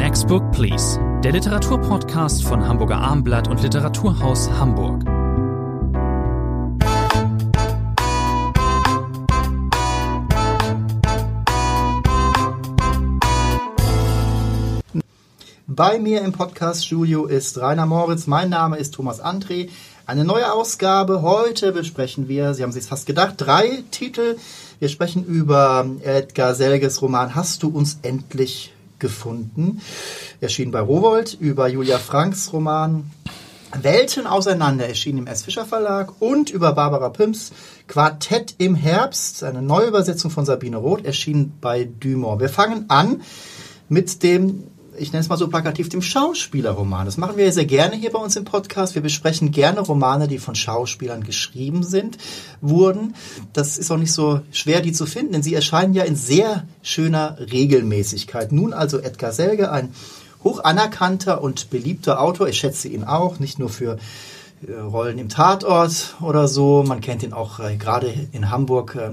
Next Book Please, der Literaturpodcast von Hamburger Armblatt und Literaturhaus Hamburg. Bei mir im Podcast-Studio ist Rainer Moritz. Mein Name ist Thomas André. Eine neue Ausgabe. Heute besprechen wir, Sie haben sich fast gedacht, drei Titel. Wir sprechen über Edgar Selges Roman Hast du uns endlich gefunden? Erschien bei Rowold. Über Julia Franks Roman Welten auseinander erschien im S. Fischer Verlag und über Barbara Pimms Quartett im Herbst, eine neue Übersetzung von Sabine Roth, erschien bei Dumont. Wir fangen an mit dem ich nenne es mal so plakativ, dem Schauspielerroman. Das machen wir sehr gerne hier bei uns im Podcast. Wir besprechen gerne Romane, die von Schauspielern geschrieben sind, wurden. Das ist auch nicht so schwer, die zu finden, denn sie erscheinen ja in sehr schöner Regelmäßigkeit. Nun also Edgar Selge, ein hoch anerkannter und beliebter Autor. Ich schätze ihn auch, nicht nur für äh, Rollen im Tatort oder so. Man kennt ihn auch äh, gerade in Hamburg äh,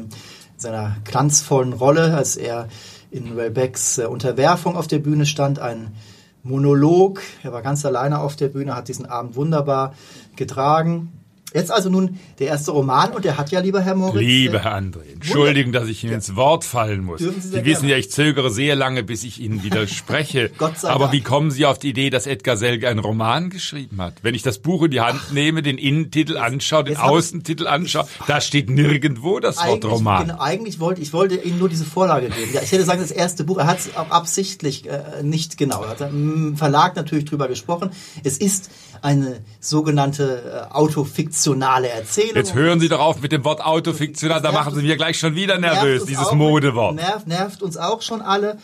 seiner glanzvollen Rolle, als er in Welbecks äh, Unterwerfung auf der Bühne stand, ein Monolog. Er war ganz alleine auf der Bühne, hat diesen Abend wunderbar getragen. Jetzt also nun der erste Roman und der hat ja, lieber Herr Moritz. Lieber Herr André, Entschuldigen, dass ich Ihnen ins Wort fallen muss. Sie, Sie wissen ja, ich zögere sehr lange, bis ich Ihnen widerspreche. Gott sei Aber Dank. wie kommen Sie auf die Idee, dass Edgar Selge einen Roman geschrieben hat? Wenn ich das Buch in die Hand nehme, den Innentitel anschaue, den Außentitel anschaue, da steht nirgendwo das Wort Roman. Genau, eigentlich wollte ich wollte Ihnen nur diese Vorlage geben. Ja, ich hätte sagen, das erste Buch, er hat es auch absichtlich äh, nicht genau. Er hat im Verlag natürlich drüber gesprochen. Es ist eine sogenannte äh, autofiktionale Erzählung. Jetzt hören Sie doch auf mit dem Wort autofiktional, da machen Sie mir gleich schon wieder nervös, dieses Modewort. Nervt, nervt uns auch schon alle.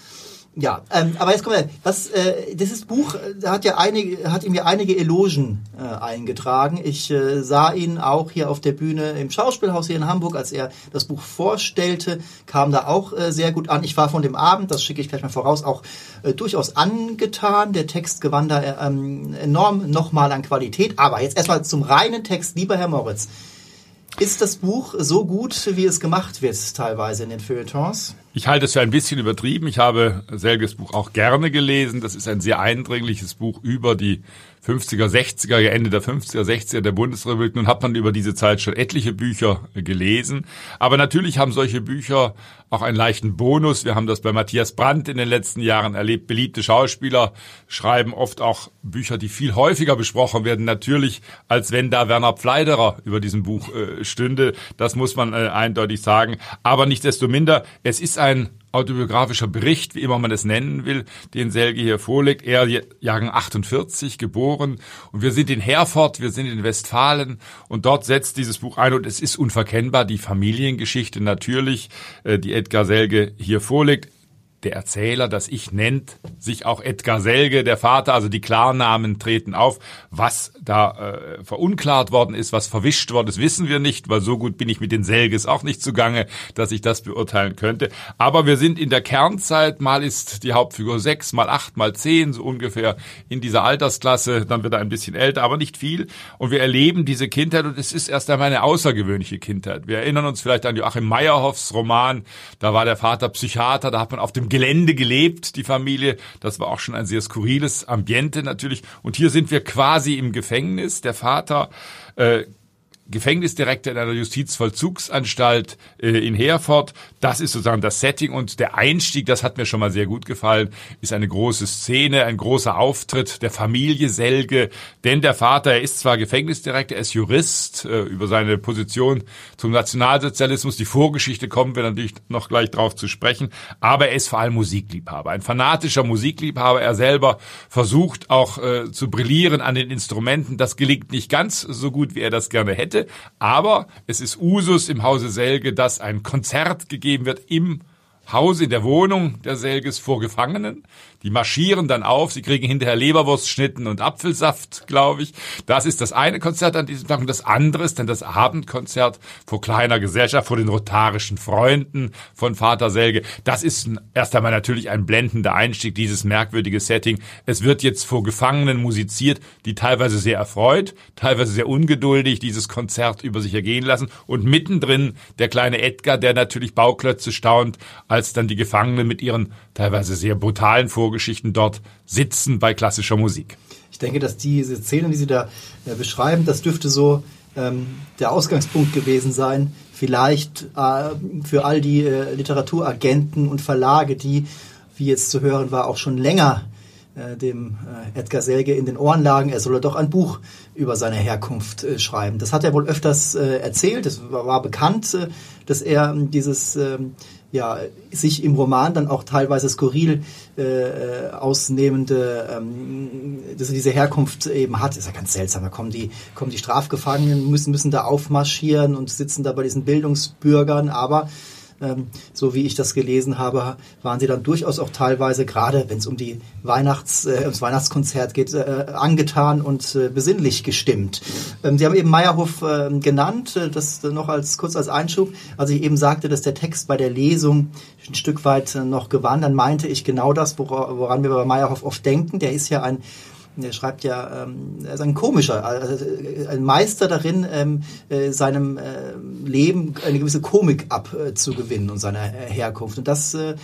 Ja, ähm, aber jetzt kommen wir, was äh, dieses Buch äh, hat ja einige, hat ihm ja einige Elogen äh, eingetragen. Ich äh, sah ihn auch hier auf der Bühne im Schauspielhaus hier in Hamburg, als er das Buch vorstellte, kam da auch äh, sehr gut an. Ich war von dem Abend, das schicke ich gleich mal voraus, auch äh, durchaus angetan. Der Text gewann da äh, ähm, enorm nochmal an Qualität. Aber jetzt erstmal zum reinen Text, lieber Herr Moritz. Ist das Buch so gut, wie es gemacht wird, teilweise in den Feuilletons? Ich halte es für ein bisschen übertrieben. Ich habe Selges Buch auch gerne gelesen. Das ist ein sehr eindringliches Buch über die 50er, 60er, Ende der 50er, 60er der Bundesrepublik. Nun hat man über diese Zeit schon etliche Bücher gelesen. Aber natürlich haben solche Bücher auch einen leichten Bonus. Wir haben das bei Matthias Brandt in den letzten Jahren erlebt. Beliebte Schauspieler schreiben oft auch Bücher, die viel häufiger besprochen werden. Natürlich, als wenn da Werner Pfleiderer über diesem Buch äh, stünde. Das muss man äh, eindeutig sagen. Aber nicht desto minder, es ist ein autobiografischer Bericht, wie immer man es nennen will, den Selge hier vorlegt. Er Jahrgang 48 geboren. Und wir sind in Herford, wir sind in Westfalen. Und dort setzt dieses Buch ein. Und es ist unverkennbar die Familiengeschichte natürlich, äh, die Edgar Selge hier vorlegt der Erzähler, das Ich nennt sich auch Edgar Selge, der Vater, also die Klarnamen treten auf. Was da äh, verunklart worden ist, was verwischt worden ist, wissen wir nicht, weil so gut bin ich mit den Selges auch nicht zugange, dass ich das beurteilen könnte. Aber wir sind in der Kernzeit, mal ist die Hauptfigur sechs, mal acht, mal zehn, so ungefähr in dieser Altersklasse, dann wird er ein bisschen älter, aber nicht viel. Und wir erleben diese Kindheit und es ist erst einmal eine außergewöhnliche Kindheit. Wir erinnern uns vielleicht an Joachim Meyerhoffs Roman, da war der Vater Psychiater, da hat man auf dem Gelände gelebt, die Familie. Das war auch schon ein sehr skurriles Ambiente natürlich. Und hier sind wir quasi im Gefängnis. Der Vater äh, Gefängnisdirektor in einer Justizvollzugsanstalt äh, in Herford. Das ist sozusagen das Setting und der Einstieg, das hat mir schon mal sehr gut gefallen, ist eine große Szene, ein großer Auftritt der Familie Selge. Denn der Vater, er ist zwar Gefängnisdirektor, er ist Jurist äh, über seine Position zum Nationalsozialismus. Die Vorgeschichte kommen wir natürlich noch gleich drauf zu sprechen. Aber er ist vor allem Musikliebhaber, ein fanatischer Musikliebhaber. Er selber versucht auch äh, zu brillieren an den Instrumenten. Das gelingt nicht ganz so gut, wie er das gerne hätte hätte. Aber es ist Usus im Hause Selge, dass ein Konzert gegeben wird im Hause in der Wohnung der Selges vor Gefangenen. Die marschieren dann auf, sie kriegen hinterher Leberwurstschnitten und Apfelsaft, glaube ich. Das ist das eine Konzert an diesem Tag. Und das andere ist dann das Abendkonzert vor kleiner Gesellschaft, vor den rotarischen Freunden von Vater Selge. Das ist erst einmal natürlich ein blendender Einstieg, dieses merkwürdige Setting. Es wird jetzt vor Gefangenen musiziert, die teilweise sehr erfreut, teilweise sehr ungeduldig dieses Konzert über sich ergehen lassen. Und mittendrin der kleine Edgar, der natürlich Bauklötze staunt, als dann die Gefangenen mit ihren teilweise sehr brutalen Vorgeschichten dort sitzen bei klassischer Musik. Ich denke, dass diese Szenen, die Sie da äh, beschreiben, das dürfte so ähm, der Ausgangspunkt gewesen sein, vielleicht äh, für all die äh, Literaturagenten und Verlage, die, wie jetzt zu hören war, auch schon länger äh, dem äh, Edgar Selge in den Ohren lagen, er solle doch ein Buch über seine Herkunft schreiben. Das hat er wohl öfters äh, erzählt. Es war, bekannt, dass er ähm, dieses ähm, ja, sich im Roman dann auch teilweise skurril äh, ausnehmende, ähm, dass er diese Herkunft eben hat. ist ja ganz seltsam. Da kommen die, kommen die Strafgefangenen, müssen, müssen da aufmarschieren und sitzen da bei diesen Bildungsbürgern, aber ähm, so wie ich das gelesen habe, waren sie dann durchaus auch teilweise, gerade wenn es um die Weihnachts, äh, ums Weihnachtskonzert geht, äh, angetan und äh, besinnlich gestimmt. Ähm, sie haben eben Meyerhof äh, genannt, das noch als kurz als Einschub. Als ich eben sagte, dass der Text bei der Lesung ein Stück weit äh, noch gewann, dann meinte ich genau das, woran wir bei Meyerhof oft denken. Der ist ja ein er schreibt ja, ähm, er ist ein komischer, also ein Meister darin, ähm, äh, seinem äh, Leben eine gewisse Komik abzugewinnen und seiner Herkunft. Und das äh,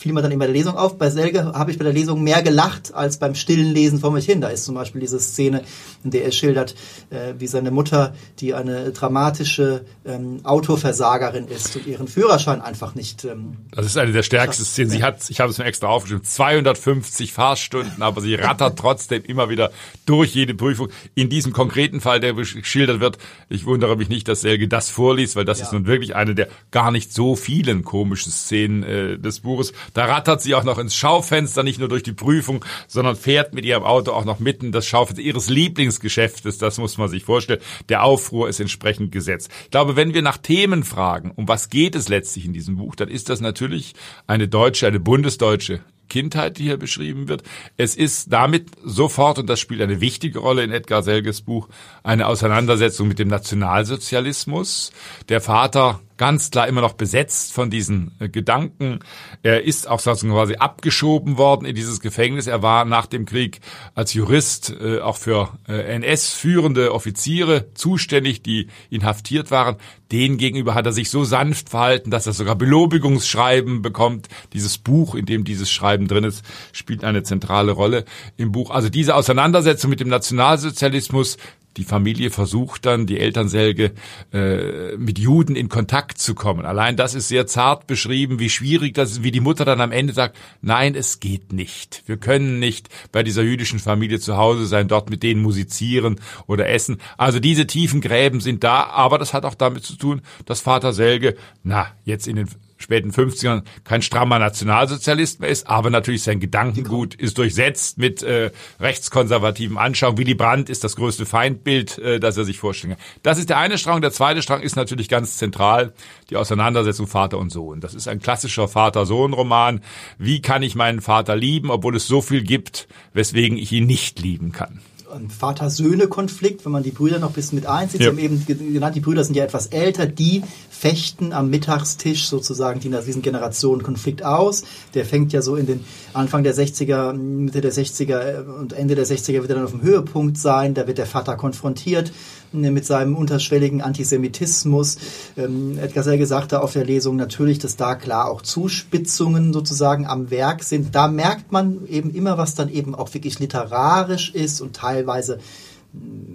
fiel mir dann bei der Lesung auf. Bei Selge habe ich bei der Lesung mehr gelacht als beim stillen Lesen vor mich hin. Da ist zum Beispiel diese Szene, in der er schildert, äh, wie seine Mutter, die eine dramatische ähm, Autoversagerin ist und ihren Führerschein einfach nicht. Ähm, das ist eine der stärksten Szenen. Sie hat, ich habe es mir extra aufgeschrieben, 250 Fahrstunden, aber sie rattert trotzdem immer wieder durch jede Prüfung. In diesem konkreten Fall, der geschildert wird, ich wundere mich nicht, dass Selge das vorliest, weil das ja. ist nun wirklich eine der gar nicht so vielen komischen Szenen äh, des Buches. Da rattert sie auch noch ins Schaufenster, nicht nur durch die Prüfung, sondern fährt mit ihrem Auto auch noch mitten das Schaufenster ihres Lieblingsgeschäftes. Das muss man sich vorstellen. Der Aufruhr ist entsprechend gesetzt. Ich glaube, wenn wir nach Themen fragen, um was geht es letztlich in diesem Buch, dann ist das natürlich eine deutsche, eine bundesdeutsche Kindheit, die hier beschrieben wird. Es ist damit sofort, und das spielt eine wichtige Rolle in Edgar Selges Buch, eine Auseinandersetzung mit dem Nationalsozialismus. Der Vater ganz klar immer noch besetzt von diesen äh, Gedanken. Er ist auch sozusagen quasi abgeschoben worden in dieses Gefängnis. Er war nach dem Krieg als Jurist äh, auch für äh, NS-führende Offiziere zuständig, die inhaftiert waren. Den gegenüber hat er sich so sanft verhalten, dass er sogar Belobigungsschreiben bekommt. Dieses Buch, in dem dieses Schreiben drin ist, spielt eine zentrale Rolle im Buch. Also diese Auseinandersetzung mit dem Nationalsozialismus die Familie versucht dann, die Elternselge, äh, mit Juden in Kontakt zu kommen. Allein das ist sehr zart beschrieben, wie schwierig das ist, wie die Mutter dann am Ende sagt, nein, es geht nicht. Wir können nicht bei dieser jüdischen Familie zu Hause sein, dort mit denen musizieren oder essen. Also diese tiefen Gräben sind da, aber das hat auch damit zu tun, dass Vater Selge, na, jetzt in den späten 50ern kein strammer Nationalsozialist mehr ist, aber natürlich sein Gedankengut ist durchsetzt mit äh, rechtskonservativen Anschauungen. Willy Brandt ist das größte Feindbild, äh, das er sich vorstellen kann. Das ist der eine Strang. Der zweite Strang ist natürlich ganz zentral, die Auseinandersetzung Vater und Sohn. Das ist ein klassischer Vater-Sohn-Roman. Wie kann ich meinen Vater lieben, obwohl es so viel gibt, weswegen ich ihn nicht lieben kann? ein Vater-Söhne-Konflikt, wenn man die Brüder noch ein bisschen mit einzieht. Ja. Sie haben eben genannt, die Brüder sind ja etwas älter, die fechten am Mittagstisch sozusagen diesen Generationenkonflikt aus. Der fängt ja so in den Anfang der 60er, Mitte der 60er und Ende der 60er wird er dann auf dem Höhepunkt sein. Da wird der Vater konfrontiert mit seinem unterschwelligen Antisemitismus. Ähm, Edgar Selge sagte auf der Lesung natürlich, dass da klar auch Zuspitzungen sozusagen am Werk sind. Da merkt man eben immer, was dann eben auch wirklich literarisch ist und teilweise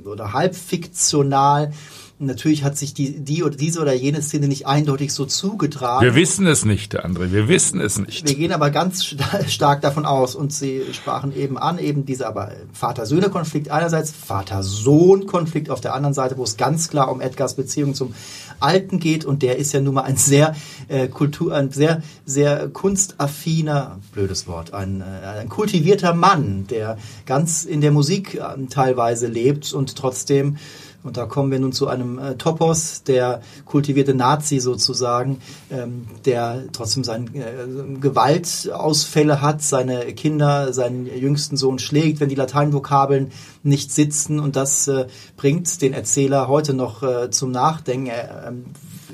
oder halbfiktional natürlich hat sich die, die oder diese oder jene Szene nicht eindeutig so zugetragen. Wir wissen es nicht, André, wir wissen es nicht. Wir gehen aber ganz stark davon aus und Sie sprachen eben an, eben diese aber Vater-Söhne-Konflikt einerseits, Vater-Sohn-Konflikt auf der anderen Seite, wo es ganz klar um Edgars Beziehung zum Alten geht und der ist ja nun mal ein sehr äh, Kultur, ein sehr, sehr kunstaffiner, blödes Wort, ein, äh, ein kultivierter Mann, der ganz in der Musik äh, teilweise lebt und trotzdem und da kommen wir nun zu einem äh, Topos, der kultivierte Nazi sozusagen, ähm, der trotzdem seine äh, Gewaltausfälle hat, seine Kinder, seinen jüngsten Sohn schlägt, wenn die Lateinvokabeln nicht sitzen. Und das äh, bringt den Erzähler heute noch äh, zum Nachdenken. Ähm,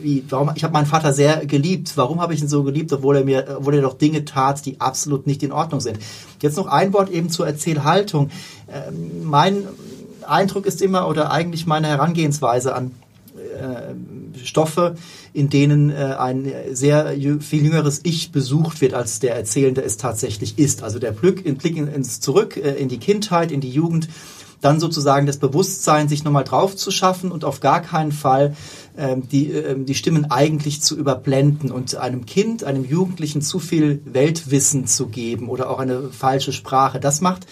wie, warum, ich habe meinen Vater sehr geliebt. Warum habe ich ihn so geliebt, obwohl er mir, obwohl er doch Dinge tat, die absolut nicht in Ordnung sind. Jetzt noch ein Wort eben zur Erzählhaltung. Ähm, mein Eindruck ist immer oder eigentlich meine Herangehensweise an äh, Stoffe, in denen äh, ein sehr viel jüngeres Ich besucht wird, als der Erzählende es tatsächlich ist. Also der Blick, Blick ins Zurück, äh, in die Kindheit, in die Jugend, dann sozusagen das Bewusstsein, sich nochmal drauf zu schaffen und auf gar keinen Fall ähm, die, ähm, die Stimmen eigentlich zu überblenden und einem Kind, einem Jugendlichen zu viel Weltwissen zu geben oder auch eine falsche Sprache. Das macht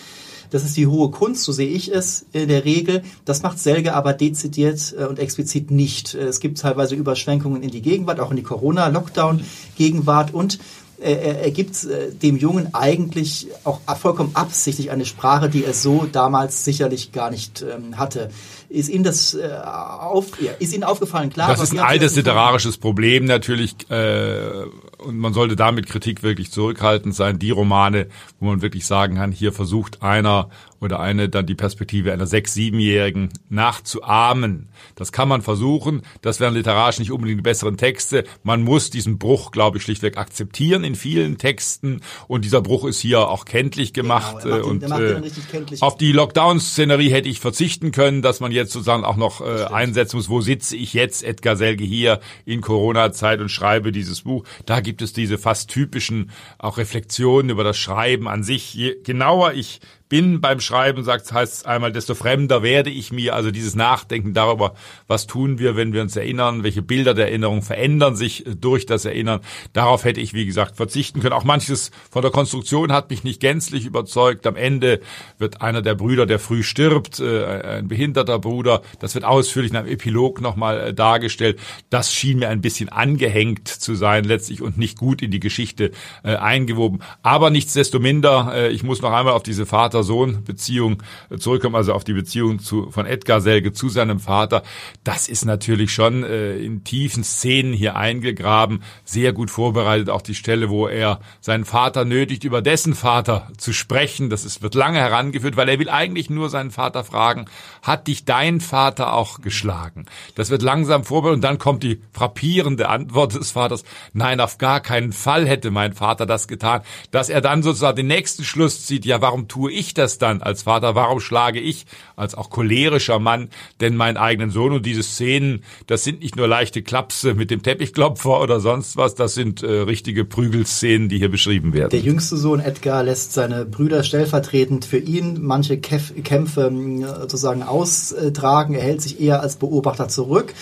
das ist die hohe Kunst, so sehe ich es in der Regel. Das macht Selge aber dezidiert äh, und explizit nicht. Es gibt teilweise Überschwenkungen in die Gegenwart, auch in die Corona-Lockdown-Gegenwart und er, er gibt äh, dem Jungen eigentlich auch vollkommen absichtlich eine Sprache, die er so damals sicherlich gar nicht ähm, hatte. Ist Ihnen das äh, auf, ja, ist Ihnen aufgefallen? Klar. Das ist ein altes literarisches Problem natürlich äh, und man sollte damit Kritik wirklich zurückhaltend sein. Die Romane, wo man wirklich sagen kann, hier versucht einer oder eine dann die Perspektive einer sechs-, siebenjährigen nachzuahmen. Das kann man versuchen. Das wären literarisch nicht unbedingt die besseren Texte. Man muss diesen Bruch, glaube ich, schlichtweg akzeptieren in vielen Texten. Und dieser Bruch ist hier auch kenntlich gemacht. Genau, und ihn, äh, kenntlich. auf die Lockdown-Szenerie hätte ich verzichten können, dass man jetzt sozusagen auch noch äh, einsetzen muss. Wo sitze ich jetzt, Edgar Selge, hier in Corona-Zeit und schreibe dieses Buch? Da gibt es diese fast typischen auch Reflexionen über das Schreiben an sich. Je genauer ich bin beim Schreiben, sagt, heißt es einmal, desto fremder werde ich mir. Also dieses Nachdenken darüber, was tun wir, wenn wir uns erinnern, welche Bilder der Erinnerung verändern sich durch das Erinnern. Darauf hätte ich, wie gesagt, verzichten können. Auch manches von der Konstruktion hat mich nicht gänzlich überzeugt. Am Ende wird einer der Brüder, der früh stirbt, äh, ein behinderter Bruder, das wird ausführlich in einem Epilog nochmal äh, dargestellt. Das schien mir ein bisschen angehängt zu sein letztlich und nicht gut in die Geschichte äh, eingewoben. Aber nichtsdestominder, ich muss noch einmal auf diese Vater Vater-Sohn-Beziehung zurückkommen, also auf die Beziehung zu, von Edgar Selge zu seinem Vater, das ist natürlich schon äh, in tiefen Szenen hier eingegraben, sehr gut vorbereitet, auch die Stelle, wo er seinen Vater nötigt, über dessen Vater zu sprechen, das ist, wird lange herangeführt, weil er will eigentlich nur seinen Vater fragen, hat dich dein Vater auch geschlagen? Das wird langsam vorbereitet und dann kommt die frappierende Antwort des Vaters, nein, auf gar keinen Fall hätte mein Vater das getan, dass er dann sozusagen den nächsten Schluss zieht, ja, warum tue ich ich das dann als Vater? Warum schlage ich als auch cholerischer Mann denn meinen eigenen Sohn? Und diese Szenen, das sind nicht nur leichte Klapse mit dem Teppichklopfer oder sonst was, das sind äh, richtige Prügelszenen, die hier beschrieben werden. Der jüngste Sohn Edgar lässt seine Brüder stellvertretend für ihn manche Käf Kämpfe äh, sozusagen austragen. Er hält sich eher als Beobachter zurück.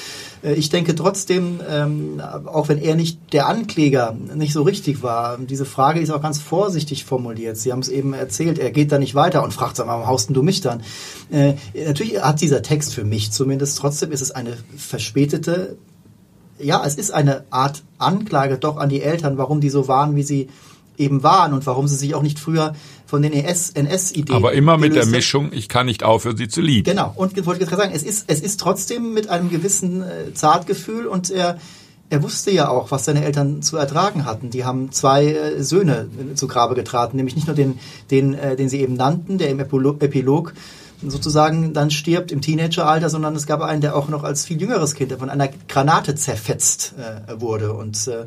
Äh, ich denke trotzdem, ähm, auch wenn er nicht der Ankläger nicht so richtig war, diese Frage ist auch ganz vorsichtig formuliert. Sie haben es eben erzählt, er geht da nicht weiter und fragt, sag mal, warum haust du mich dann? Äh, natürlich hat dieser Text für mich zumindest, trotzdem ist es eine verspätete, ja, es ist eine Art Anklage doch an die Eltern, warum die so waren, wie sie eben waren und warum sie sich auch nicht früher von den NS-Ideen. Aber immer mit der Mischung, ich kann nicht aufhören, sie zu lieben. Genau. Und wollte ich gerade sagen, es ist, es ist trotzdem mit einem gewissen äh, Zartgefühl und er, er wusste ja auch, was seine Eltern zu ertragen hatten. Die haben zwei äh, Söhne zu Grabe getraten, nämlich nicht nur den, den, äh, den sie eben nannten, der im Epilog, Epilog sozusagen dann stirbt im Teenageralter, sondern es gab einen, der auch noch als viel jüngeres Kind von einer Granate zerfetzt äh, wurde und äh,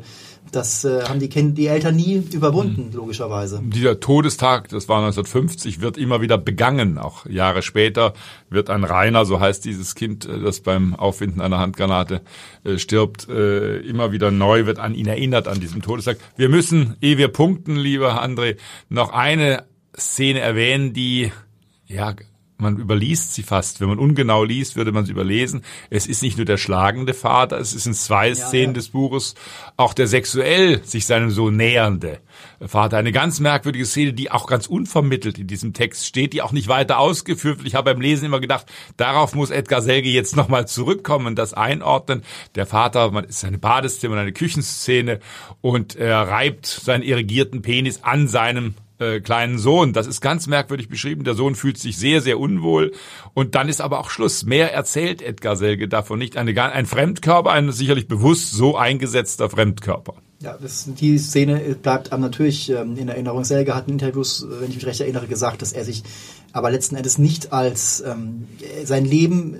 das äh, haben die, die Eltern nie überwunden, mhm. logischerweise. Dieser Todestag, das war 1950, wird immer wieder begangen. Auch Jahre später wird ein Rainer, so heißt dieses Kind, äh, das beim Auffinden einer Handgranate äh, stirbt, äh, immer wieder neu wird an ihn erinnert, an diesem Todestag. Wir müssen, ehe wir punkten, lieber André, noch eine Szene erwähnen, die ja man überliest sie fast. Wenn man ungenau liest, würde man sie überlesen. Es ist nicht nur der schlagende Vater, es ist in zwei Szenen ja. des Buches auch der sexuell sich seinem Sohn nähernde Vater. Eine ganz merkwürdige Szene, die auch ganz unvermittelt in diesem Text steht, die auch nicht weiter ausgeführt wird. Ich habe beim Lesen immer gedacht, darauf muss Edgar Selge jetzt nochmal zurückkommen, das einordnen. Der Vater, man ist eine Badeszimmer, eine Küchenszene und er reibt seinen irrigierten Penis an seinem äh, kleinen Sohn. Das ist ganz merkwürdig beschrieben. Der Sohn fühlt sich sehr, sehr unwohl. Und dann ist aber auch Schluss. Mehr erzählt Edgar Selge davon nicht. Eine, ein Fremdkörper, ein sicherlich bewusst so eingesetzter Fremdkörper. Ja, das, die Szene bleibt einem natürlich ähm, in Erinnerung. Selge hat in Interviews, wenn ich mich recht erinnere, gesagt, dass er sich aber letzten Endes nicht als ähm, sein Leben äh,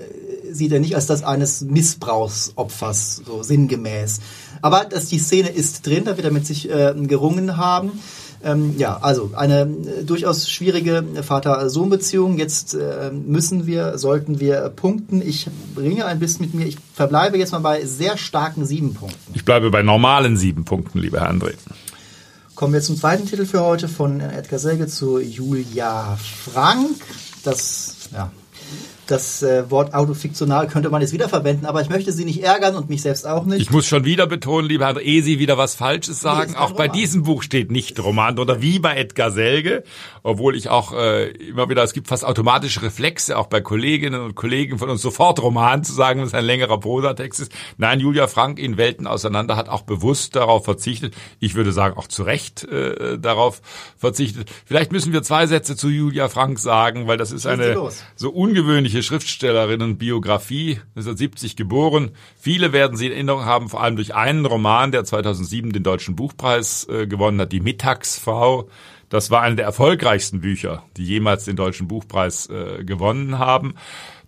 sieht er nicht als das eines Missbrauchsopfers, so sinngemäß. Aber dass die Szene ist drin, da wird er mit sich äh, gerungen haben. Ähm, ja, also eine äh, durchaus schwierige Vater-Sohn-Beziehung. Jetzt äh, müssen wir, sollten wir punkten. Ich ringe ein bisschen mit mir. Ich verbleibe jetzt mal bei sehr starken sieben Punkten. Ich bleibe bei normalen sieben Punkten, lieber Herr André. Kommen wir zum zweiten Titel für heute von Edgar Selge zu Julia Frank. Das, ja, das äh, Wort autofiktional könnte man jetzt wieder verwenden, aber ich möchte Sie nicht ärgern und mich selbst auch nicht. Ich muss schon wieder betonen, lieber Herr, ehe Sie wieder was Falsches sagen, nee, auch bei diesem Buch steht nicht Roman oder wie bei Edgar Selge, obwohl ich auch äh, immer wieder, es gibt fast automatische Reflexe, auch bei Kolleginnen und Kollegen von uns sofort Roman zu sagen, wenn es ein längerer Prosatext ist. Nein, Julia Frank in Welten auseinander hat auch bewusst darauf verzichtet. Ich würde sagen, auch zu Recht äh, darauf verzichtet. Vielleicht müssen wir zwei Sätze zu Julia Frank sagen, weil das ist eine so ungewöhnliche Schriftstellerinnenbiografie, 1970 geboren. Viele werden sie in Erinnerung haben, vor allem durch einen Roman, der 2007 den Deutschen Buchpreis äh, gewonnen hat, Die Mittagsfrau. Das war eine der erfolgreichsten Bücher, die jemals den Deutschen Buchpreis äh, gewonnen haben.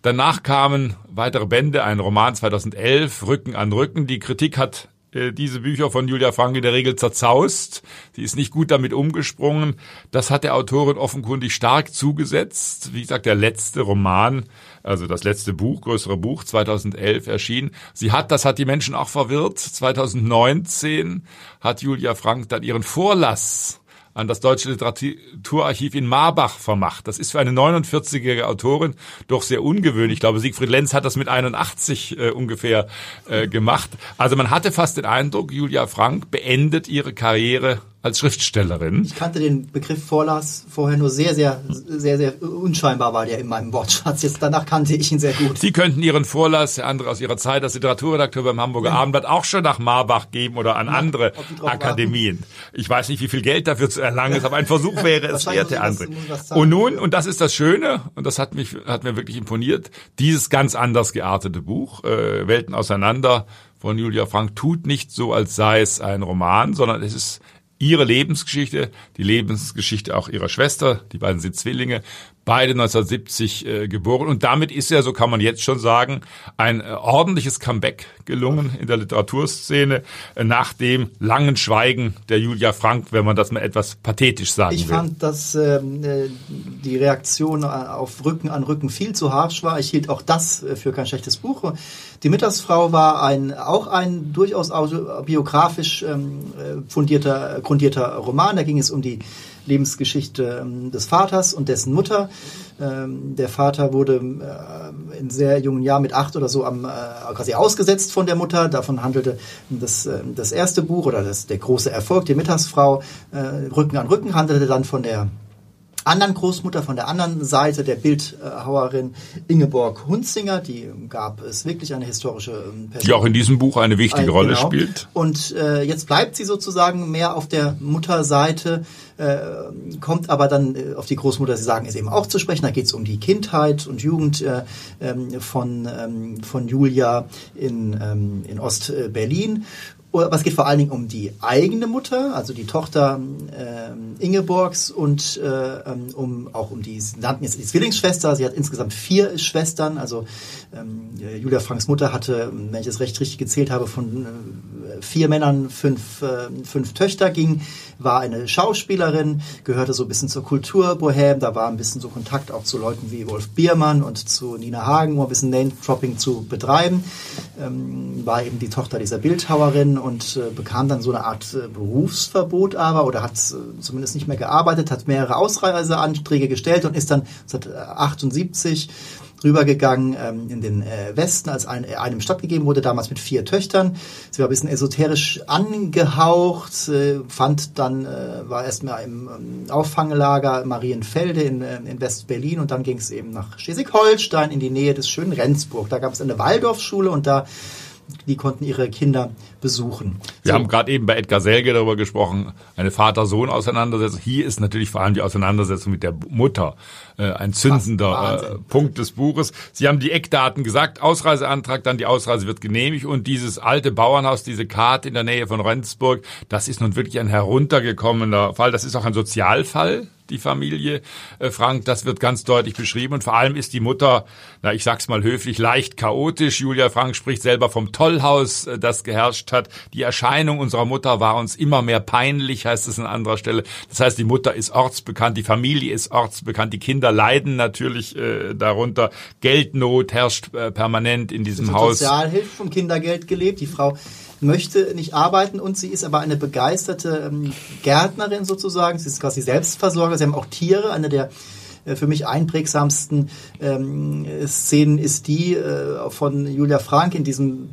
Danach kamen weitere Bände, ein Roman 2011, Rücken an Rücken. Die Kritik hat äh, diese Bücher von Julia Frank in der Regel zerzaust. Sie ist nicht gut damit umgesprungen. Das hat der Autorin offenkundig stark zugesetzt. Wie gesagt, der letzte Roman, also das letzte Buch, größere Buch, 2011 erschien. Sie hat, das hat die Menschen auch verwirrt, 2019 hat Julia Frank dann ihren Vorlass an das Deutsche Literaturarchiv in Marbach vermacht. Das ist für eine 49-jährige Autorin doch sehr ungewöhnlich. Ich glaube, Siegfried Lenz hat das mit 81 äh, ungefähr äh, gemacht. Also man hatte fast den Eindruck, Julia Frank beendet ihre Karriere als Schriftstellerin. Ich kannte den Begriff Vorlass vorher nur sehr, sehr, sehr, sehr unscheinbar war der in meinem Wortschatz. Jetzt danach kannte ich ihn sehr gut. Sie könnten Ihren Vorlass, der andere aus Ihrer Zeit als Literaturredakteur beim Hamburger ja. Abendblatt, auch schon nach Marbach geben oder an andere Akademien. Warten. Ich weiß nicht, wie viel Geld dafür zu erlangen ist, aber ein Versuch wäre es wert, der andere. Und nun, und das ist das Schöne, und das hat mich, hat mir wirklich imponiert, dieses ganz anders geartete Buch, äh, Welten auseinander von Julia Frank, tut nicht so, als sei es ein Roman, sondern es ist ihre Lebensgeschichte, die Lebensgeschichte auch ihrer Schwester, die beiden sind Zwillinge, beide 1970 äh, geboren. Und damit ist ja, so kann man jetzt schon sagen, ein äh, ordentliches Comeback gelungen in der Literaturszene äh, nach dem langen Schweigen der Julia Frank, wenn man das mal etwas pathetisch sagen ich will. Ich fand, dass ähm, äh, die Reaktion auf Rücken an Rücken viel zu harsch war. Ich hielt auch das äh, für kein schlechtes Buch. Die Mittagsfrau war ein auch ein durchaus biografisch ähm, äh, fundierter, grundierter Roman. Da ging es um die Lebensgeschichte ähm, des Vaters und dessen Mutter. Ähm, der Vater wurde äh, in sehr jungen Jahren mit acht oder so am, äh, quasi ausgesetzt von der Mutter. Davon handelte das, äh, das erste Buch oder das, der große Erfolg, die Mittagsfrau. Rücken an Rücken handelte dann von der anderen Großmutter von der anderen Seite, der Bildhauerin Ingeborg Hunzinger, die gab es wirklich eine historische Person. Ähm, die auch in diesem Buch eine wichtige Rolle genau. spielt. Und äh, jetzt bleibt sie sozusagen mehr auf der Mutterseite, äh, kommt aber dann äh, auf die Großmutter, Sie sagen, ist eben auch zu sprechen. Da geht es um die Kindheit und Jugend äh, ähm, von, ähm, von Julia in, ähm, in Ost-Berlin. Aber es geht vor allen Dingen um die eigene Mutter, also die Tochter äh, Ingeborgs und äh, ähm, um auch um die, sie nannten jetzt die Zwillingsschwester. Sie hat insgesamt vier Schwestern. Also ähm, Julia Franks Mutter hatte, wenn ich es recht richtig gezählt habe, von äh, vier Männern fünf, äh, fünf Töchter ging, war eine Schauspielerin, gehörte so ein bisschen zur Kultur Bohem. Da war ein bisschen so Kontakt auch zu Leuten wie Wolf Biermann und zu Nina Hagen, um ein bisschen Name-Dropping zu betreiben. Ähm, war eben die Tochter dieser Bildhauerin und äh, bekam dann so eine Art äh, Berufsverbot aber oder hat äh, zumindest nicht mehr gearbeitet, hat mehrere Ausreiseanträge gestellt und ist dann 1978 rübergegangen ähm, in den äh, Westen, als ein, äh, einem stattgegeben wurde, damals mit vier Töchtern. Sie war ein bisschen esoterisch angehaucht, äh, fand dann, äh, war erstmal im ähm, Auffanglager Marienfelde in, äh, in West-Berlin und dann ging es eben nach Schleswig-Holstein in die Nähe des schönen Rendsburg. Da gab es eine Waldorfschule und da die konnten ihre Kinder besuchen. Wir so. haben gerade eben bei Edgar Selge darüber gesprochen, eine Vater-Sohn-Auseinandersetzung. Hier ist natürlich vor allem die Auseinandersetzung mit der Mutter äh, ein zündender äh, Punkt des Buches. Sie haben die Eckdaten gesagt, Ausreiseantrag, dann die Ausreise wird genehmigt und dieses alte Bauernhaus, diese Karte in der Nähe von Rendsburg, das ist nun wirklich ein heruntergekommener Fall. Das ist auch ein Sozialfall die Familie äh, Frank. Das wird ganz deutlich beschrieben. Und vor allem ist die Mutter, na, ich sag's mal höflich, leicht chaotisch. Julia Frank spricht selber vom Tollhaus, äh, das geherrscht hat. Die Erscheinung unserer Mutter war uns immer mehr peinlich, heißt es an anderer Stelle. Das heißt, die Mutter ist ortsbekannt, die Familie ist ortsbekannt, die Kinder leiden natürlich äh, darunter. Geldnot herrscht äh, permanent in diesem Haus. Sozialhilfe vom Kindergeld gelebt. Die Frau möchte nicht arbeiten und sie ist aber eine begeisterte ähm, Gärtnerin sozusagen. Sie ist quasi Selbstversorger. Sie haben auch Tiere. Eine der äh, für mich einprägsamsten ähm, Szenen ist die äh, von Julia Frank in diesem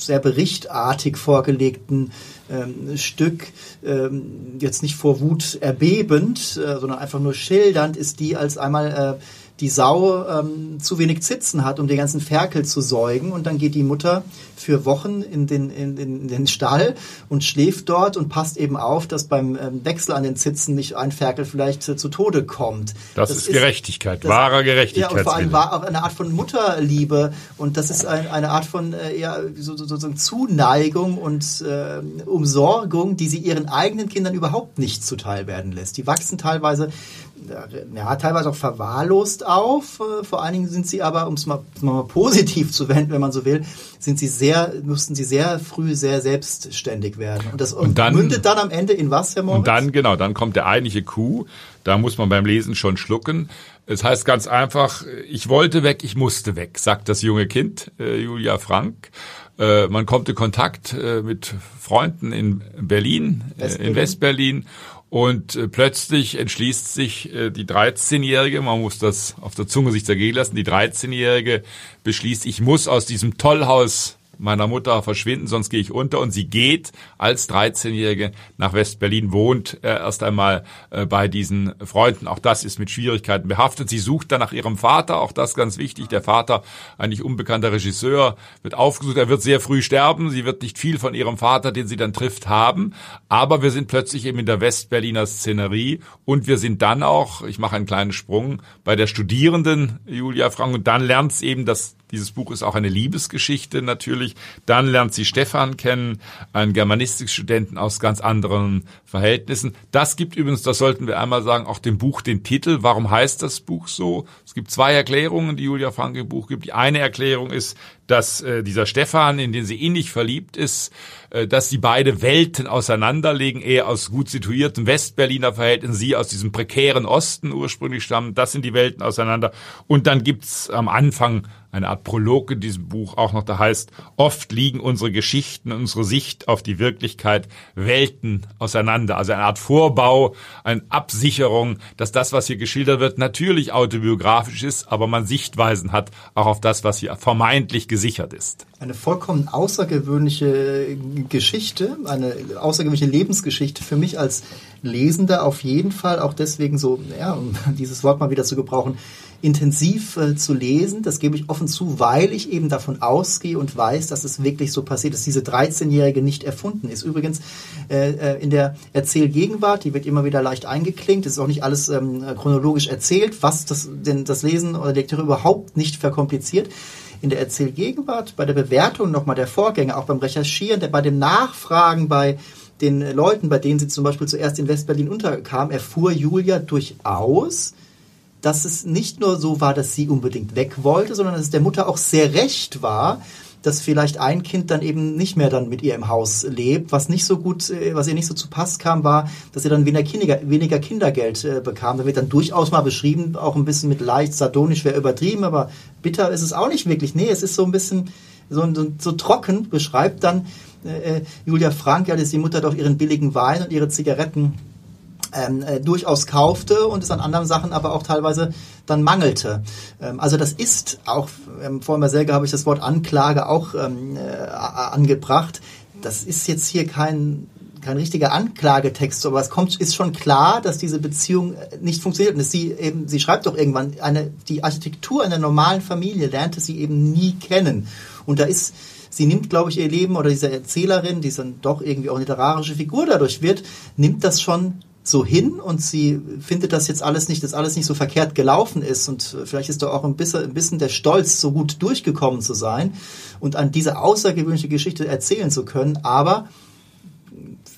sehr berichtartig vorgelegten ähm, Stück, ähm, jetzt nicht vor Wut erbebend, äh, sondern einfach nur schildernd, ist die, als einmal äh, die Sau ähm, zu wenig Zitzen hat, um den ganzen Ferkel zu säugen. Und dann geht die Mutter für Wochen in den, in, in den Stall und schläft dort und passt eben auf, dass beim ähm, Wechsel an den Zitzen nicht ein Ferkel vielleicht äh, zu Tode kommt. Das, das ist Gerechtigkeit, das, wahrer Gerechtigkeit. Ja, und vor allem war auch eine Art von Mutterliebe und das ist ein, eine Art von äh, ja, so, so, so Zuneigung und äh, Umsorgung, die sie ihren eigenen Kindern überhaupt nicht zuteil werden lässt. Die wachsen teilweise ja, teilweise auch verwahrlost auf. Äh, vor allen Dingen sind sie aber, um es mal, mal positiv zu wenden, wenn man so will, sind sie sehr, mussten sie sehr früh sehr selbstständig werden. Und das und dann, mündet dann am Ende in was, Herr Moritz? Und dann, genau, dann kommt der eigentliche Coup. Da muss man beim Lesen schon schlucken. Es heißt ganz einfach, ich wollte weg, ich musste weg, sagt das junge Kind, äh, Julia Frank. Äh, man kommt in Kontakt äh, mit Freunden in Berlin, West in Westberlin und äh, plötzlich entschließt sich äh, die 13-Jährige, man muss das auf der Zunge sich zergehen lassen, die 13-Jährige beschließt, ich muss aus diesem Tollhaus meiner Mutter verschwinden, sonst gehe ich unter. Und sie geht als 13-Jährige nach West-Berlin, wohnt äh, erst einmal äh, bei diesen Freunden. Auch das ist mit Schwierigkeiten behaftet. Sie sucht dann nach ihrem Vater, auch das ganz wichtig. Der Vater, eigentlich unbekannter Regisseur, wird aufgesucht. Er wird sehr früh sterben. Sie wird nicht viel von ihrem Vater, den sie dann trifft, haben. Aber wir sind plötzlich eben in der West-Berliner Szenerie und wir sind dann auch, ich mache einen kleinen Sprung, bei der Studierenden Julia Frank und dann lernt es eben das dieses Buch ist auch eine Liebesgeschichte natürlich. Dann lernt sie Stefan kennen, einen Germanistikstudenten aus ganz anderen Verhältnissen. Das gibt übrigens, das sollten wir einmal sagen, auch dem Buch den Titel. Warum heißt das Buch so? Es gibt zwei Erklärungen, die Julia Frank im Buch gibt. Die eine Erklärung ist, dass äh, dieser Stefan, in den sie innig verliebt ist, äh, dass sie beide Welten auseinanderlegen, er aus gut situierten Westberliner Verhältnissen, sie aus diesem prekären Osten ursprünglich stammen. Das sind die Welten auseinander. Und dann gibt's am Anfang eine Art Prolog in diesem Buch auch noch, da heißt, oft liegen unsere Geschichten, unsere Sicht auf die Wirklichkeit Welten auseinander. Also eine Art Vorbau, eine Absicherung, dass das, was hier geschildert wird, natürlich autobiografisch ist, aber man Sichtweisen hat auch auf das, was hier vermeintlich gesichert ist. Eine vollkommen außergewöhnliche Geschichte, eine außergewöhnliche Lebensgeschichte für mich als Lesender auf jeden Fall, auch deswegen so, ja, um dieses Wort mal wieder zu gebrauchen, intensiv äh, zu lesen. Das gebe ich offen zu, weil ich eben davon ausgehe und weiß, dass es wirklich so passiert, dass diese 13-Jährige nicht erfunden ist. Übrigens äh, äh, in der Erzählgegenwart, die wird immer wieder leicht eingeklinkt, ist auch nicht alles ähm, chronologisch erzählt, was das, denn das Lesen oder Lektüre überhaupt nicht verkompliziert in der Erzählgegenwart, bei der Bewertung nochmal der Vorgänge, auch beim Recherchieren, bei dem Nachfragen bei den Leuten, bei denen sie zum Beispiel zuerst in Westberlin unterkam, erfuhr Julia durchaus, dass es nicht nur so war, dass sie unbedingt weg wollte, sondern dass es der Mutter auch sehr recht war, dass vielleicht ein Kind dann eben nicht mehr dann mit ihr im Haus lebt. Was nicht so gut, äh, was ihr nicht so zu Pass kam, war, dass sie dann weniger, weniger Kindergeld äh, bekam. Da wird dann durchaus mal beschrieben, auch ein bisschen mit leicht sardonisch wäre übertrieben, aber bitter ist es auch nicht wirklich. Nee, es ist so ein bisschen so, so, so trocken, beschreibt dann äh, Julia Frank, ja, dass die Mutter doch ihren billigen Wein und ihre Zigaretten ähm, äh, durchaus kaufte und es an anderen Sachen aber auch teilweise dann mangelte. Ähm, also das ist auch, ähm, vor Marselga habe ich das Wort Anklage auch ähm, äh, angebracht. Das ist jetzt hier kein kein richtiger Anklagetext, aber es kommt, ist schon klar, dass diese Beziehung äh, nicht funktioniert. Und sie eben, sie schreibt doch irgendwann, eine, die Architektur einer normalen Familie lernte sie eben nie kennen. Und da ist, sie nimmt, glaube ich, ihr Leben oder diese Erzählerin, die dann doch irgendwie auch literarische Figur dadurch wird, nimmt das schon so hin und sie findet, dass jetzt alles nicht, dass alles nicht so verkehrt gelaufen ist und vielleicht ist da auch ein bisschen, ein bisschen der Stolz, so gut durchgekommen zu sein und an diese außergewöhnliche Geschichte erzählen zu können, aber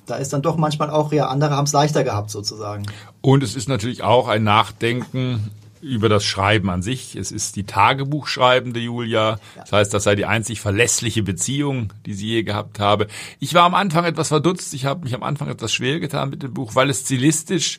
da ist dann doch manchmal auch, ja, andere haben es leichter gehabt sozusagen. Und es ist natürlich auch ein Nachdenken über das Schreiben an sich. Es ist die Tagebuchschreibende Julia. Das heißt, das sei die einzig verlässliche Beziehung, die sie je gehabt habe. Ich war am Anfang etwas verdutzt. Ich habe mich am Anfang etwas schwer getan mit dem Buch, weil es stilistisch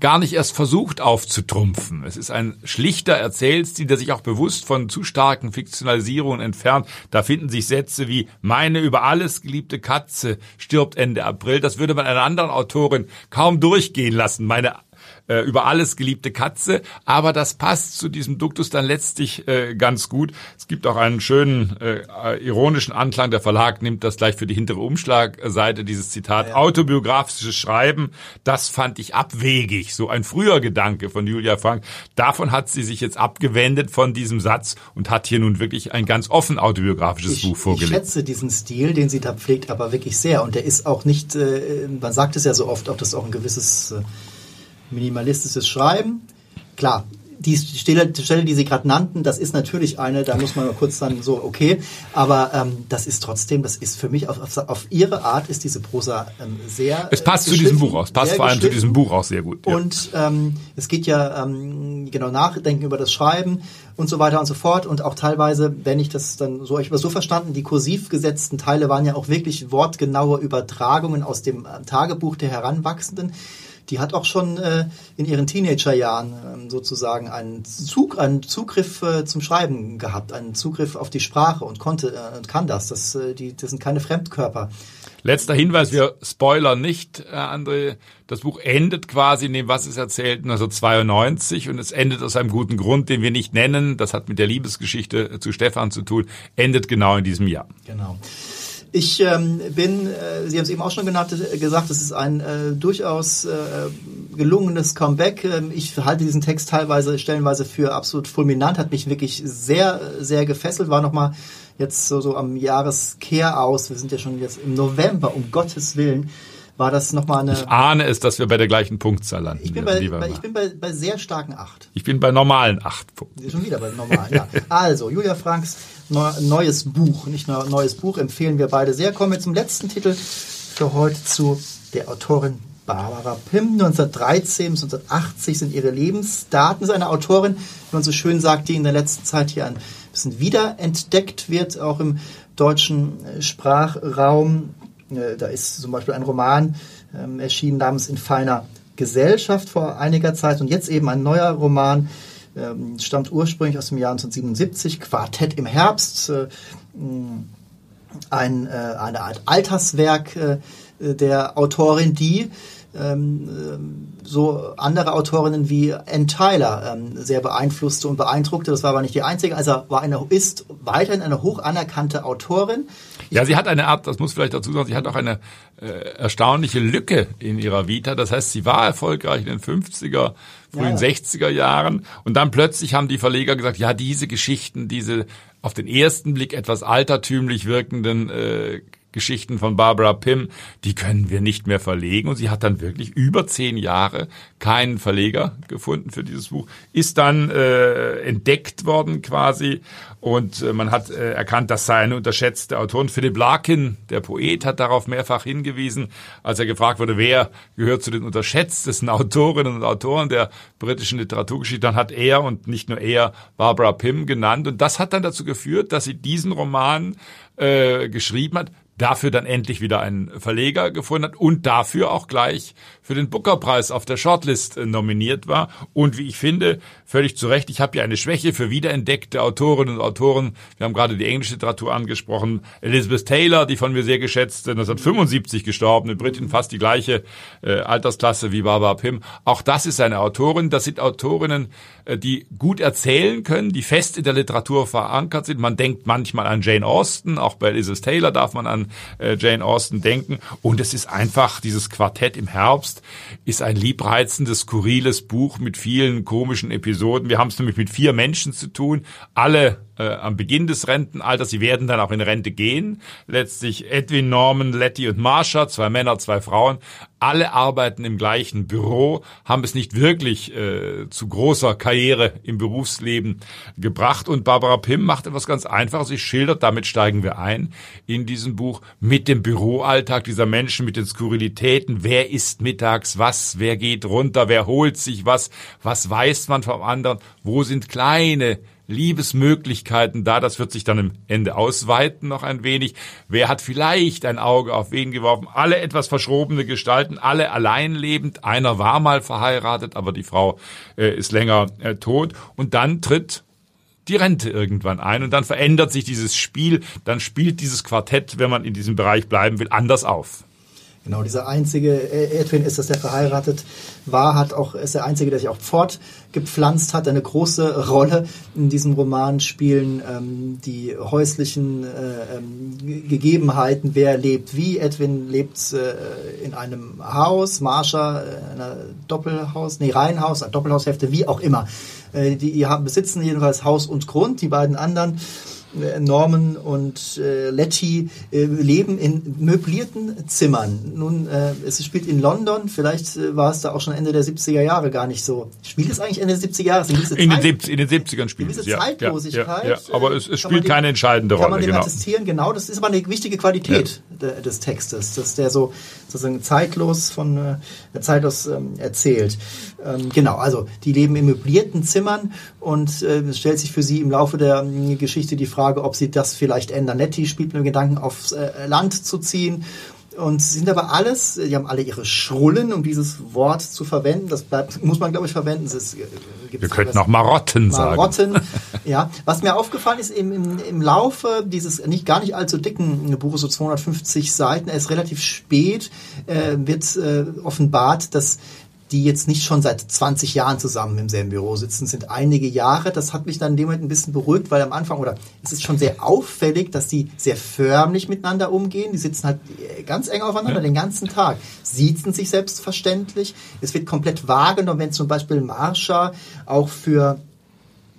gar nicht erst versucht aufzutrumpfen. Es ist ein schlichter Erzählstil, der sich auch bewusst von zu starken Fiktionalisierungen entfernt. Da finden sich Sätze wie meine über alles geliebte Katze stirbt Ende April. Das würde man einer anderen Autorin kaum durchgehen lassen. Meine äh, über alles geliebte Katze, aber das passt zu diesem Duktus dann letztlich äh, ganz gut. Es gibt auch einen schönen äh, ironischen Anklang. Der Verlag nimmt das gleich für die hintere Umschlagseite, dieses Zitat. Ja, ja. Autobiografisches Schreiben, das fand ich abwegig. So ein früher Gedanke von Julia Frank. Davon hat sie sich jetzt abgewendet von diesem Satz und hat hier nun wirklich ein ganz offen autobiografisches ich, Buch vorgelegt. Ich schätze diesen Stil, den sie da pflegt, aber wirklich sehr. Und der ist auch nicht, äh, man sagt es ja so oft, auch das ist auch ein gewisses äh, minimalistisches Schreiben. Klar, die Stelle, die Stelle, die Sie gerade nannten, das ist natürlich eine, da muss man mal kurz dann so, okay, aber ähm, das ist trotzdem, das ist für mich, auf, auf, auf Ihre Art ist diese Prosa ähm, sehr Es passt zu diesem Buch aus, passt vor allem zu diesem Buch auch sehr gut. Ja. Und ähm, es geht ja ähm, genau Nachdenken über das Schreiben und so weiter und so fort und auch teilweise, wenn ich das dann so, ich habe so verstanden, die kursiv gesetzten Teile waren ja auch wirklich wortgenaue Übertragungen aus dem äh, Tagebuch der Heranwachsenden die hat auch schon äh, in ihren Teenagerjahren äh, sozusagen einen, Zug, einen Zugriff äh, zum Schreiben gehabt, einen Zugriff auf die Sprache und konnte äh, kann das. Das, äh, die, das sind keine Fremdkörper. Letzter Hinweis, wir spoilern nicht, äh, André. Das Buch endet quasi in dem, was es erzählt, 1992 und es endet aus einem guten Grund, den wir nicht nennen. Das hat mit der Liebesgeschichte zu Stefan zu tun. Endet genau in diesem Jahr. Genau. Ich ähm, bin, äh, Sie haben es eben auch schon genannt, äh, gesagt, es ist ein äh, durchaus äh, gelungenes Comeback. Ähm, ich halte diesen Text teilweise, stellenweise für absolut fulminant, hat mich wirklich sehr, sehr gefesselt, war nochmal jetzt so, so am Jahreskehr aus. Wir sind ja schon jetzt im November, um Gottes Willen war das nochmal eine. Ich ahne es, dass wir bei der gleichen Punktzahl landen. Ich bin, bei, bei ich bin bei, bei sehr starken acht. Ich bin bei normalen acht Punkten. Schon wieder bei normalen, ja. Also, Julia Franks neues Buch, nicht nur neues Buch, empfehlen wir beide sehr. Kommen wir zum letzten Titel für heute zu der Autorin Barbara Pym. 1913 bis 1980 sind ihre Lebensdaten. Das ist eine Autorin, wie man so schön sagt, die in der letzten Zeit hier ein bisschen wiederentdeckt wird, auch im deutschen Sprachraum. Äh, da ist zum Beispiel ein Roman ähm, erschienen namens In feiner Gesellschaft vor einiger Zeit und jetzt eben ein neuer Roman, ähm, stammt ursprünglich aus dem Jahr 1977, Quartett im Herbst, äh, ein, äh, eine Art Alterswerk äh, der Autorin, die ähm, äh, so andere Autorinnen wie Ann Tyler ähm, sehr beeinflusste und beeindruckte. Das war aber nicht die einzige. Also war eine, ist weiterhin eine hoch anerkannte Autorin. Ja, sie hat eine Art, das muss vielleicht dazu sagen, sie hat auch eine äh, erstaunliche Lücke in ihrer Vita. Das heißt, sie war erfolgreich in den 50er, frühen ja, ja. 60er Jahren und dann plötzlich haben die Verleger gesagt, ja, diese Geschichten, diese auf den ersten Blick etwas altertümlich wirkenden äh, Geschichten von Barbara Pym, die können wir nicht mehr verlegen. Und sie hat dann wirklich über zehn Jahre keinen Verleger gefunden für dieses Buch, ist dann äh, entdeckt worden quasi und äh, man hat äh, erkannt, das sei eine unterschätzte Autorin. Philip Larkin, der Poet, hat darauf mehrfach hingewiesen, als er gefragt wurde, wer gehört zu den unterschätztesten Autorinnen und Autoren der britischen Literaturgeschichte. Dann hat er und nicht nur er Barbara Pym genannt. Und das hat dann dazu geführt, dass sie diesen Roman äh, geschrieben hat, dafür dann endlich wieder einen Verleger gefunden hat und dafür auch gleich für den Booker-Preis auf der Shortlist äh, nominiert war. Und wie ich finde, völlig zu Recht, ich habe ja eine Schwäche für wiederentdeckte Autorinnen und Autoren. Wir haben gerade die englische Literatur angesprochen. Elizabeth Taylor, die von mir sehr geschätzte, 1975 gestorben, eine Britin, fast die gleiche äh, Altersklasse wie Barbara Pym. Auch das ist eine Autorin. Das sind Autorinnen, äh, die gut erzählen können, die fest in der Literatur verankert sind. Man denkt manchmal an Jane Austen, auch bei Elizabeth Taylor darf man an äh, Jane Austen denken. Und es ist einfach, dieses Quartett im Herbst ist ein liebreizendes, skurriles Buch mit vielen komischen Episoden. Wir haben es nämlich mit vier Menschen zu tun, alle äh, am Beginn des Rentenalters. Sie werden dann auch in Rente gehen. Letztlich Edwin, Norman, Letty und Marsha, zwei Männer, zwei Frauen. Alle arbeiten im gleichen Büro, haben es nicht wirklich äh, zu großer Karriere im Berufsleben gebracht. Und Barbara Pym macht etwas ganz Einfaches. Sie schildert, damit steigen wir ein in diesem Buch, mit dem Büroalltag dieser Menschen, mit den Skurrilitäten. Wer isst mittags was? Wer geht runter? Wer holt sich was? Was weiß man vom anderen? Wo sind kleine Liebesmöglichkeiten da. Das wird sich dann im Ende ausweiten noch ein wenig. Wer hat vielleicht ein Auge auf wen geworfen? Alle etwas verschrobene Gestalten, alle alleinlebend. Einer war mal verheiratet, aber die Frau äh, ist länger äh, tot. Und dann tritt die Rente irgendwann ein und dann verändert sich dieses Spiel, dann spielt dieses Quartett, wenn man in diesem Bereich bleiben will, anders auf. Genau, dieser einzige äh, Edwin ist das, der verheiratet war, hat auch, ist der einzige, der sich auch fortgepflanzt hat. Eine große Rolle in diesem Roman spielen ähm, die häuslichen äh, ähm, Gegebenheiten. Wer lebt wie? Edwin lebt äh, in einem Haus, Marsha in einer Doppelhaus, nee, Reihenhaus, Doppelhaushälfte, wie auch immer. Äh, die, die besitzen jedenfalls Haus und Grund, die beiden anderen äh, Norman und äh, Letty äh, leben in möblierten Zimmern. Nun, äh, es spielt in London, vielleicht äh, war es da auch schon Ende der 70er Jahre gar nicht so. Spielt es eigentlich Ende der 70er Jahre? In, den, 70, in den 70ern spielt es, ja. Zeitlosigkeit. Ja, ja, ja. Aber es, es spielt die, keine entscheidende Rolle. Kann man den genau. attestieren, genau. Das ist aber eine wichtige Qualität ja. des Textes, dass der so sozusagen zeitlos von äh, zeitlos ähm, erzählt. Ähm, genau, also die leben in möblierten Zimmern und äh, es stellt sich für sie im Laufe der äh, Geschichte die Frage, ob sie das vielleicht ändern. Nettie spielt mit dem Gedanken, aufs äh, Land zu ziehen und sind aber alles, die haben alle ihre Schrullen, um dieses Wort zu verwenden. Das bleibt, muss man, glaube ich, verwenden. Äh, Wir könnten auch Marotten, Marotten sagen. Marotten, ja. Was mir aufgefallen ist, im, im, im Laufe dieses nicht gar nicht allzu dicken Buches, so 250 Seiten, er ist relativ spät, äh, wird äh, offenbart, dass die jetzt nicht schon seit 20 Jahren zusammen im selben Büro sitzen, sind einige Jahre. Das hat mich dann in dem Moment ein bisschen beruhigt, weil am Anfang, oder es ist schon sehr auffällig, dass die sehr förmlich miteinander umgehen. Die sitzen halt ganz eng aufeinander ja. den ganzen Tag, siezen sich selbstverständlich. Es wird komplett wahrgenommen, wenn zum Beispiel Marsha auch für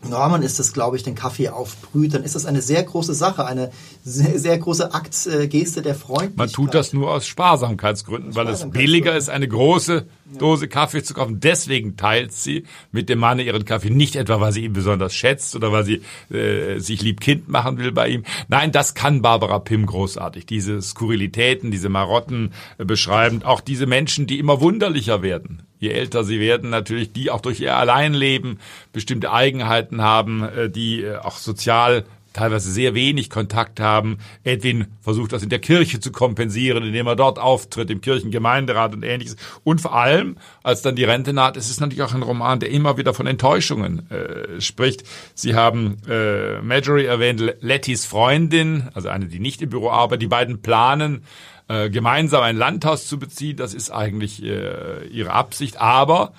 Norman ist das, glaube ich, den Kaffee aufbrüht, dann ist das eine sehr große Sache, eine sehr, sehr große Akt, äh, Geste der Freundlichkeit. Man tut das nur aus Sparsamkeitsgründen, aus weil es billiger ist, eine große Dose Kaffee zu kaufen. Deswegen teilt sie mit dem Mann ihren Kaffee. Nicht etwa, weil sie ihn besonders schätzt oder weil sie äh, sich lieb Kind machen will bei ihm. Nein, das kann Barbara Pym großartig. Diese Skurrilitäten, diese Marotten äh, beschreibend. Auch diese Menschen, die immer wunderlicher werden. Je älter sie werden, natürlich, die auch durch ihr Alleinleben bestimmte Eigenheiten haben, äh, die äh, auch sozial teilweise sehr wenig Kontakt haben. Edwin versucht das in der Kirche zu kompensieren, indem er dort auftritt, im Kirchengemeinderat und ähnliches. Und vor allem, als dann die Rente naht, ist es natürlich auch ein Roman, der immer wieder von Enttäuschungen äh, spricht. Sie haben äh, Marjorie erwähnt, Lettys Freundin, also eine, die nicht im Büro arbeitet. Die beiden planen, äh, gemeinsam ein Landhaus zu beziehen. Das ist eigentlich äh, ihre Absicht. Aber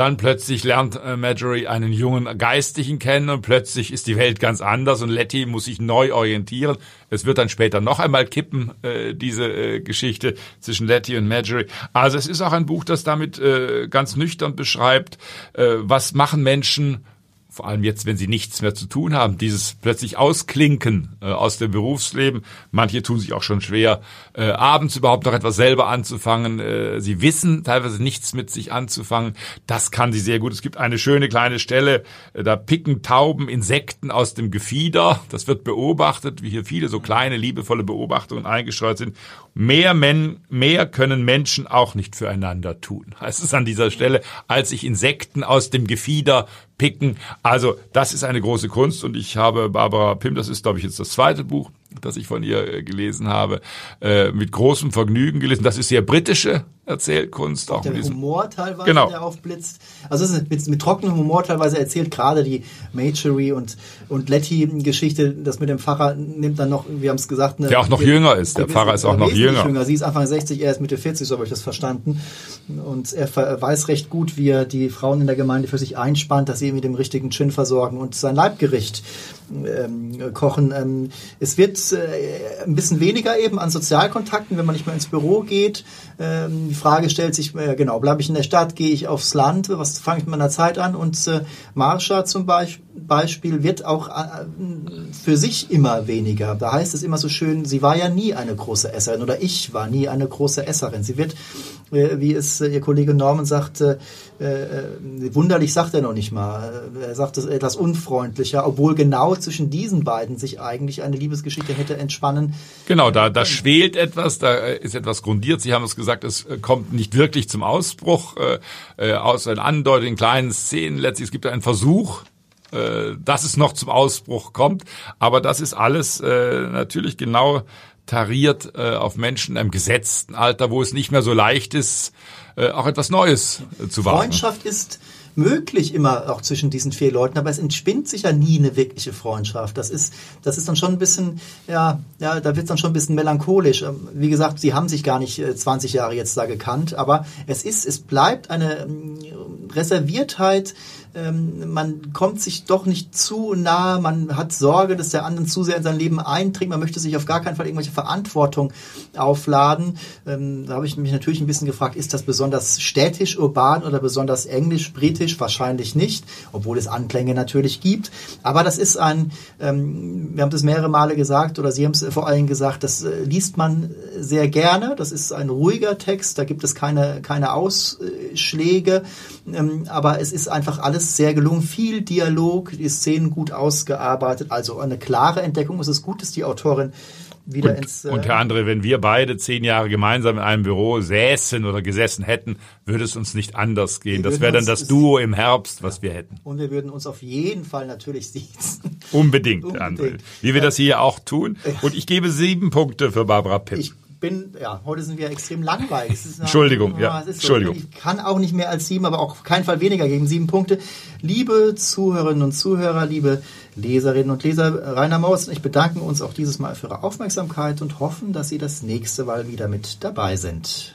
dann plötzlich lernt äh, Marjorie einen jungen Geistlichen kennen und plötzlich ist die Welt ganz anders und Letty muss sich neu orientieren. Es wird dann später noch einmal kippen, äh, diese äh, Geschichte zwischen Letty und Marjorie. Also es ist auch ein Buch, das damit äh, ganz nüchtern beschreibt, äh, was machen Menschen, vor allem jetzt, wenn sie nichts mehr zu tun haben, dieses plötzlich Ausklinken äh, aus dem Berufsleben. Manche tun sich auch schon schwer, äh, abends überhaupt noch etwas selber anzufangen. Äh, sie wissen teilweise nichts mit sich anzufangen. Das kann sie sehr gut. Es gibt eine schöne kleine Stelle, äh, da picken Tauben Insekten aus dem Gefieder. Das wird beobachtet, wie hier viele so kleine, liebevolle Beobachtungen eingestreut sind. Mehr, Men mehr können Menschen auch nicht füreinander tun. Heißt es an dieser Stelle, als sich Insekten aus dem Gefieder picken. Also das ist eine große Kunst und ich habe Barbara Pim, das ist glaube ich jetzt das zweite Buch, das ich von ihr äh, gelesen habe, äh, mit großem Vergnügen gelesen. Das ist sehr britische Erzählkunst. Auch der Humor teilweise, genau. der aufblitzt. Also es ist mit, mit trockenem Humor teilweise erzählt, gerade die Majorie und, und Letty-Geschichte, das mit dem Pfarrer nimmt dann noch, wir haben es gesagt... Eine, der auch noch jünger ist, der Pfarrer ist auch noch jünger. jünger. Sie ist Anfang 60, er ist Mitte 40, so habe ich das verstanden. Und er weiß recht gut, wie er die Frauen in der Gemeinde für sich einspannt, dass sie ihn mit dem richtigen Chin versorgen und sein Leibgericht ähm, kochen. Ähm, es wird äh, ein bisschen weniger eben an Sozialkontakten, wenn man nicht mehr ins Büro geht. Ähm, Frage stellt sich, äh, genau, bleibe ich in der Stadt, gehe ich aufs Land, was fange ich mit meiner Zeit an? Und äh, Marsha zum Beispiel, Beispiel wird auch äh, für sich immer weniger. Da heißt es immer so schön, sie war ja nie eine große Esserin oder ich war nie eine große Esserin. Sie wird, äh, wie es äh, ihr Kollege Norman sagte, wunderlich sagt er noch nicht mal. Er sagt es etwas unfreundlicher, obwohl genau zwischen diesen beiden sich eigentlich eine Liebesgeschichte hätte entspannen. Genau, da, da schwelt etwas, da ist etwas grundiert. Sie haben es gesagt, es kommt nicht wirklich zum Ausbruch, äh, aus einer Andeutung, kleinen Szenen. Letztlich, es gibt einen Versuch, äh, dass es noch zum Ausbruch kommt. Aber das ist alles äh, natürlich genau tariert äh, auf Menschen im gesetzten Alter, wo es nicht mehr so leicht ist, äh, auch etwas Neues äh, zu wagen. Freundschaft ist möglich immer auch zwischen diesen vier Leuten, aber es entspinnt sich ja nie eine wirkliche Freundschaft. Das ist, das ist dann schon ein bisschen, ja, ja, da wird es dann schon ein bisschen melancholisch. Ähm, wie gesagt, sie haben sich gar nicht 20 äh, Jahre jetzt da gekannt, aber es ist, es bleibt eine ähm, Reserviertheit, ähm, man kommt sich doch nicht zu nah, man hat Sorge, dass der andere zu sehr in sein Leben eintrinkt, man möchte sich auf gar keinen Fall irgendwelche Verantwortung aufladen. Ähm, da habe ich mich natürlich ein bisschen gefragt, ist das besonders städtisch, urban oder besonders englisch, britisch? Wahrscheinlich nicht, obwohl es Anklänge natürlich gibt. Aber das ist ein, ähm, wir haben das mehrere Male gesagt oder Sie haben es vor allem gesagt, das äh, liest man sehr gerne. Das ist ein ruhiger Text, da gibt es keine, keine Ausschläge, ähm, aber es ist einfach alles alles sehr gelungen, viel Dialog, die Szenen gut ausgearbeitet, also eine klare Entdeckung. Es ist gut, dass die Autorin wieder und, ins. Äh, und Herr André, wenn wir beide zehn Jahre gemeinsam in einem Büro säßen oder gesessen hätten, würde es uns nicht anders gehen. Das wäre dann das Duo im Herbst, was ja. wir hätten. Und wir würden uns auf jeden Fall natürlich sehen. Unbedingt, Unbedingt. André. Wie wir das hier auch tun. Und ich gebe sieben Punkte für Barbara Pipp. Ich bin, ja, heute sind wir extrem langweilig. Eine, Entschuldigung, ja, so. Entschuldigung. Ich kann auch nicht mehr als sieben, aber auch auf keinen Fall weniger geben. Sieben Punkte. Liebe Zuhörerinnen und Zuhörer, liebe Leserinnen und Leser, Rainer Maus und ich bedanken uns auch dieses Mal für Ihre Aufmerksamkeit und hoffen, dass Sie das nächste Mal wieder mit dabei sind.